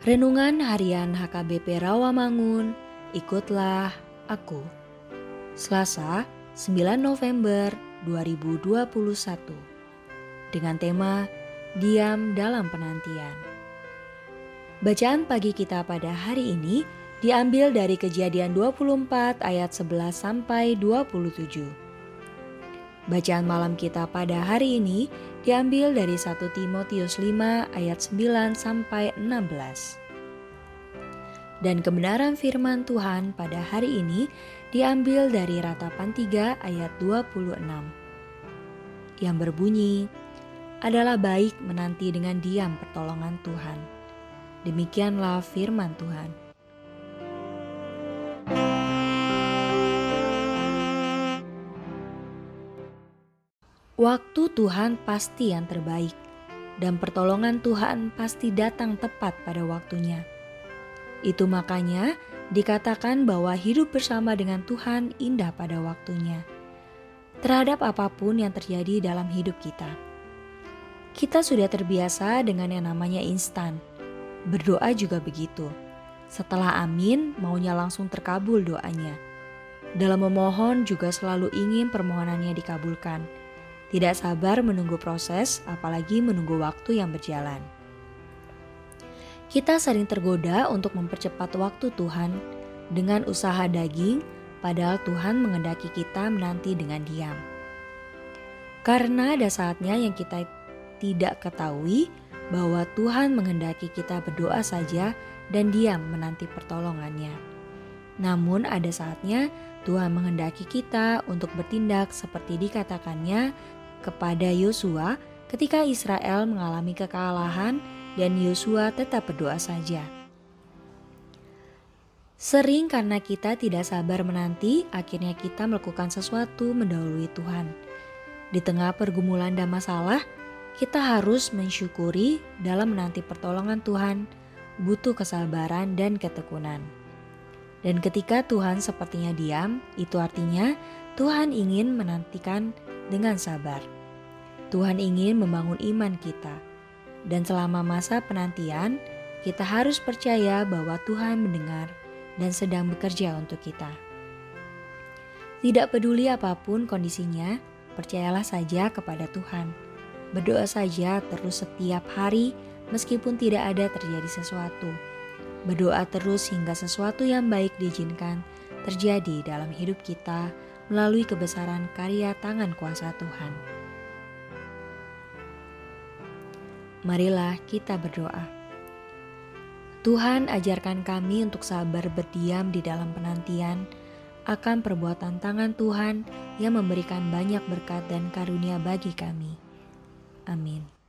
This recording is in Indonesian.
Renungan Harian HKBP Rawamangun, ikutlah aku. Selasa, 9 November 2021. Dengan tema Diam dalam penantian. Bacaan pagi kita pada hari ini diambil dari Kejadian 24 ayat 11 sampai 27. Bacaan malam kita pada hari ini diambil dari 1 Timotius 5 ayat 9 sampai 16. Dan kebenaran firman Tuhan pada hari ini diambil dari Ratapan 3 ayat 26. Yang berbunyi, adalah baik menanti dengan diam pertolongan Tuhan. Demikianlah firman Tuhan. Waktu Tuhan pasti yang terbaik, dan pertolongan Tuhan pasti datang tepat pada waktunya. Itu makanya dikatakan bahwa hidup bersama dengan Tuhan indah pada waktunya, terhadap apa pun yang terjadi dalam hidup kita. Kita sudah terbiasa dengan yang namanya instan. Berdoa juga begitu. Setelah amin, maunya langsung terkabul doanya. Dalam memohon juga selalu ingin permohonannya dikabulkan tidak sabar menunggu proses, apalagi menunggu waktu yang berjalan. Kita sering tergoda untuk mempercepat waktu Tuhan dengan usaha daging, padahal Tuhan mengendaki kita menanti dengan diam. Karena ada saatnya yang kita tidak ketahui bahwa Tuhan menghendaki kita berdoa saja dan diam menanti pertolongannya. Namun ada saatnya Tuhan menghendaki kita untuk bertindak seperti dikatakannya kepada Yosua ketika Israel mengalami kekalahan dan Yosua tetap berdoa saja. Sering karena kita tidak sabar menanti, akhirnya kita melakukan sesuatu mendahului Tuhan. Di tengah pergumulan dan masalah, kita harus mensyukuri dalam menanti pertolongan Tuhan, butuh kesabaran dan ketekunan. Dan ketika Tuhan sepertinya diam, itu artinya Tuhan ingin menantikan dengan sabar. Tuhan ingin membangun iman kita, dan selama masa penantian, kita harus percaya bahwa Tuhan mendengar dan sedang bekerja untuk kita. Tidak peduli apa pun kondisinya, percayalah saja kepada Tuhan. Berdoa saja terus setiap hari, meskipun tidak ada terjadi sesuatu. Berdoa terus hingga sesuatu yang baik diizinkan terjadi dalam hidup kita melalui kebesaran karya tangan kuasa Tuhan. Marilah kita berdoa. Tuhan ajarkan kami untuk sabar berdiam di dalam penantian akan perbuatan tangan Tuhan yang memberikan banyak berkat dan karunia bagi kami. Amin.